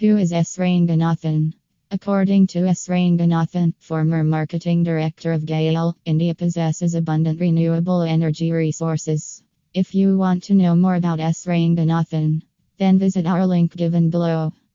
Who is S. Ranganathan? According to S. Ranganathan, former marketing director of GAIL, India possesses abundant renewable energy resources. If you want to know more about S. Ranganathan, then visit our link given below.